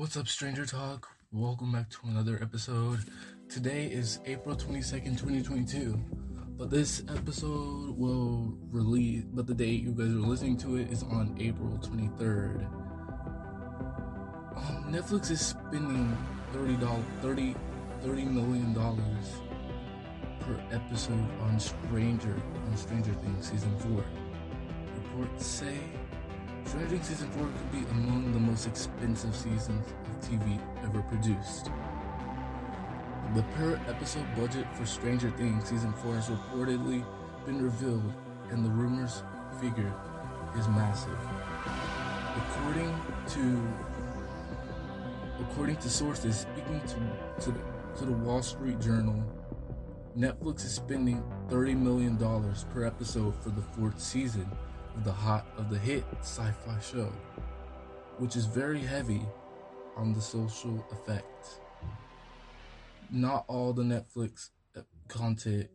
What's up, Stranger Talk? Welcome back to another episode. Today is April 22nd, 2022. But this episode will release, but the date you guys are listening to it is on April 23rd. Um, Netflix is spending $30, 30, $30 million per episode on Stranger, on Stranger Things Season 4. Reports say Things Season 4 could be among the most expensive seasons of TV ever produced. The per episode budget for Stranger Things Season 4 has reportedly been revealed, and the rumors figure is massive. According to according to sources speaking to, to, to the Wall Street Journal, Netflix is spending $30 million per episode for the fourth season of the hot of the hit sci-fi show, which is very heavy on the social effects. Not all the Netflix uh, content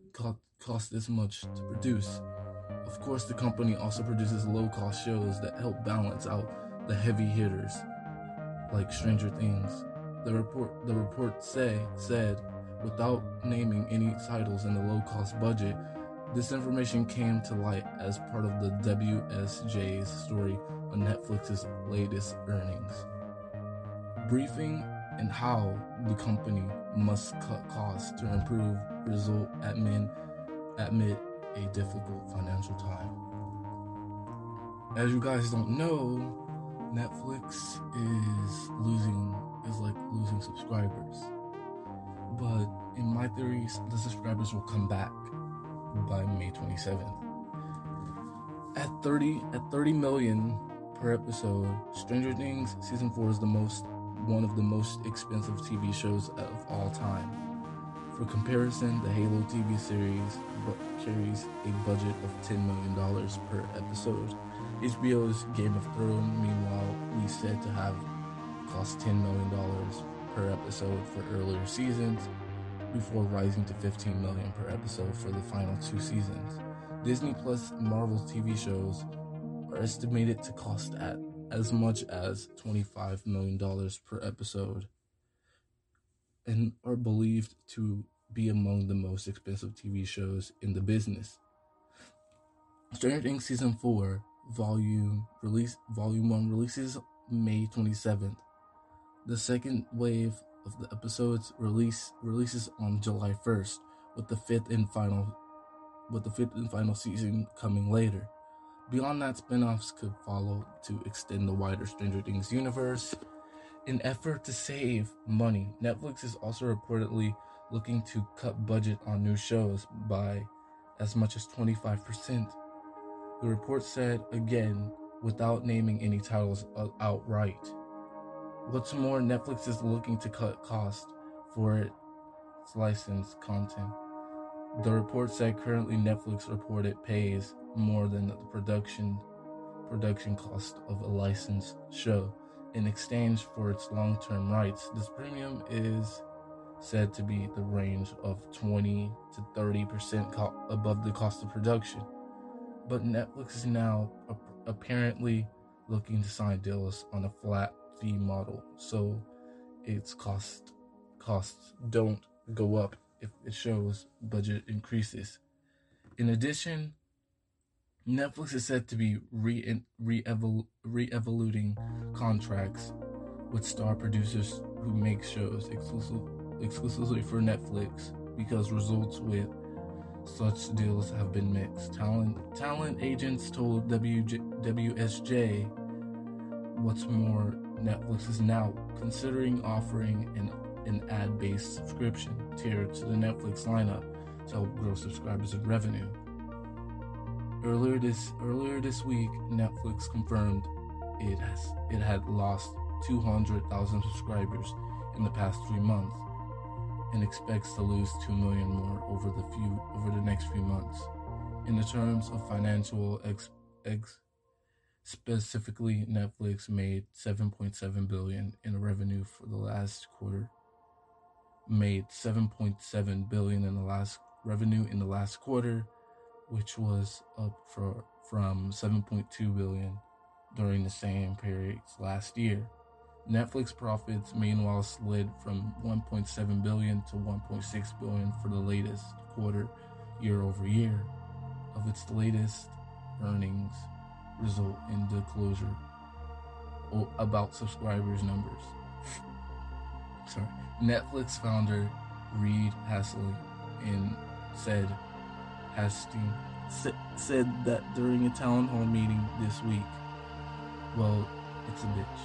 cost this much to produce. Of course, the company also produces low-cost shows that help balance out the heavy hitters, like Stranger Things. The report the report say said without naming any titles in the low-cost budget this information came to light as part of the WSJ's story on Netflix's latest earnings. Briefing and how the company must cut costs to improve result admin amid a difficult financial time. As you guys don't know, Netflix is losing is like losing subscribers. But in my theories, the subscribers will come back by May 27th. At 30 at 30 million per episode, Stranger Things season 4 is the most one of the most expensive TV shows of all time. For comparison, the Halo TV series carries a budget of $10 million per episode. HBO's Game of Thrones, meanwhile, we said to have cost $10 million per episode for earlier seasons, before rising to 15 million per episode for the final two seasons. Disney Plus Marvel TV shows are estimated to cost at as much as $25 million per episode and are believed to be among the most expensive TV shows in the business. Stranger Things season 4 volume release volume 1 releases May 27th. The second wave of the episodes release releases on July 1st, with the fifth and final with the fifth and final season coming later. Beyond that, spin-offs could follow to extend the wider Stranger Things universe. In effort to save money, Netflix is also reportedly looking to cut budget on new shows by as much as 25%. The report said again without naming any titles uh, outright. What's more, Netflix is looking to cut costs for its licensed content. The report said currently Netflix reported pays more than the production production cost of a licensed show in exchange for its long-term rights. This premium is said to be the range of 20 to 30% co- above the cost of production. But Netflix is now apparently looking to sign deals on a flat fee model, so its cost costs don't go up if it shows budget increases. In addition, Netflix is said to be re re-evaluating contracts with star producers who make shows exclusive, exclusively for Netflix because results with such deals have been mixed. Talent talent agents told WJ, WSJ what's more Netflix is now considering offering an, an ad based subscription tier to the Netflix lineup to help grow subscribers and revenue. Earlier this earlier this week, Netflix confirmed it has it had lost 200,000 subscribers in the past 3 months and expects to lose 2 million more over the few over the next few months. In the terms of financial ex, ex Specifically, Netflix made 7.7 billion in revenue for the last quarter. Made 7.7 billion in the last revenue in the last quarter, which was up for, from 7.2 billion during the same period last year. Netflix profits meanwhile slid from 1.7 billion to 1.6 billion for the latest quarter year over year of its latest earnings result in disclosure about subscribers numbers. Sorry. Netflix founder Reed Hastings in said Hastings said that during a town hall meeting this week. Well, it's a bitch,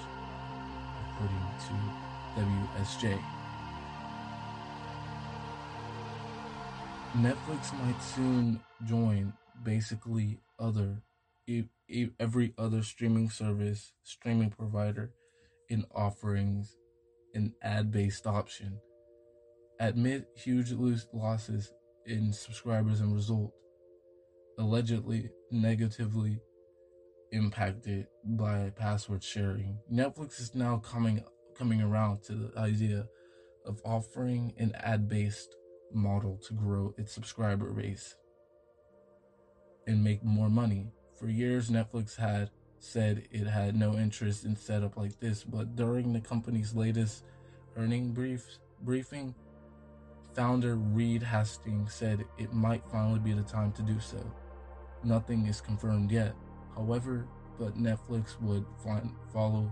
according to WSJ. Netflix might soon join basically other every other streaming service, streaming provider in offerings an ad-based option. Admit huge losses in subscribers and result allegedly negatively impacted by password sharing. Netflix is now coming coming around to the idea of offering an ad-based model to grow its subscriber base and make more money. For years Netflix had said it had no interest in setup like this, but during the company's latest earning brief briefing, founder Reed Hastings said it might finally be the time to do so. Nothing is confirmed yet. However, but Netflix would find, follow,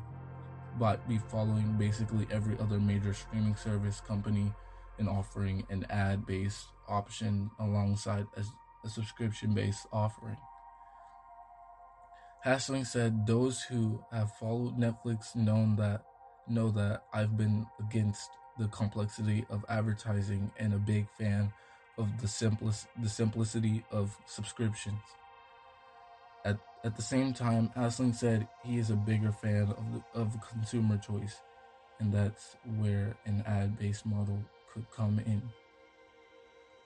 but be following basically every other major streaming service company in offering an ad-based option alongside a, a subscription-based offering. Hastings said, "Those who have followed Netflix know that know that I've been against the complexity of advertising and a big fan of the simplest the simplicity of subscriptions." At, at the same time, Asling said he is a bigger fan of, the, of consumer choice, and that's where an ad based model could come in.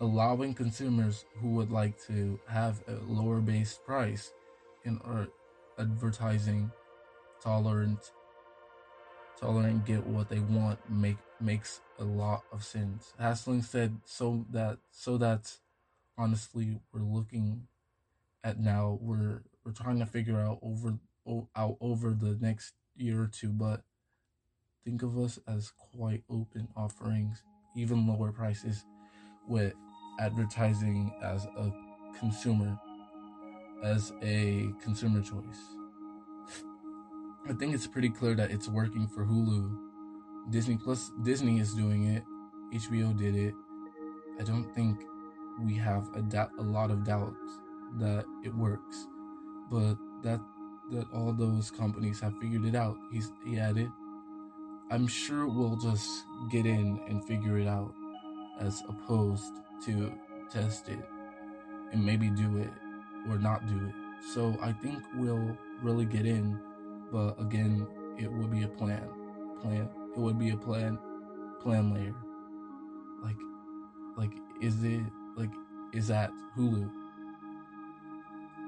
Allowing consumers who would like to have a lower based price in are advertising tolerant tolerant get what they want make makes a lot of sense. Hasling said so that so that honestly we're looking at now we're we're trying to figure out over out over the next year or two but think of us as quite open offerings even lower prices with advertising as a consumer as a consumer choice i think it's pretty clear that it's working for hulu disney plus disney is doing it hbo did it i don't think we have a, doubt, a lot of doubts that it works, but that that all those companies have figured it out. He's he added. I'm sure we'll just get in and figure it out, as opposed to test it and maybe do it or not do it. So I think we'll really get in, but again, it would be a plan. Plan. It would be a plan. Plan layer. Like, like is it like is that Hulu?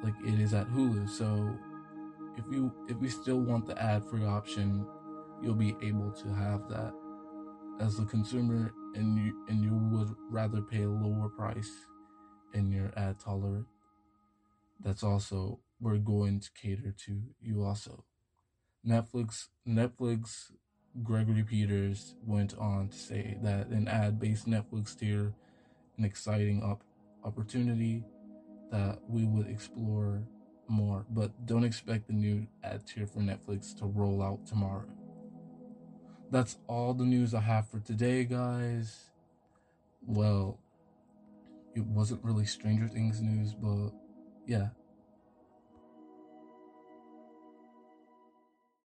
like it is at Hulu. So if you if you still want the ad free option, you'll be able to have that as a consumer and you and you would rather pay a lower price and you're ad tolerant. That's also we're going to cater to you also. Netflix Netflix Gregory Peters went on to say that an ad based Netflix tier an exciting op- opportunity that we would explore more, but don't expect the new ad tier for Netflix to roll out tomorrow. That's all the news I have for today, guys. Well, it wasn't really Stranger Things news, but yeah,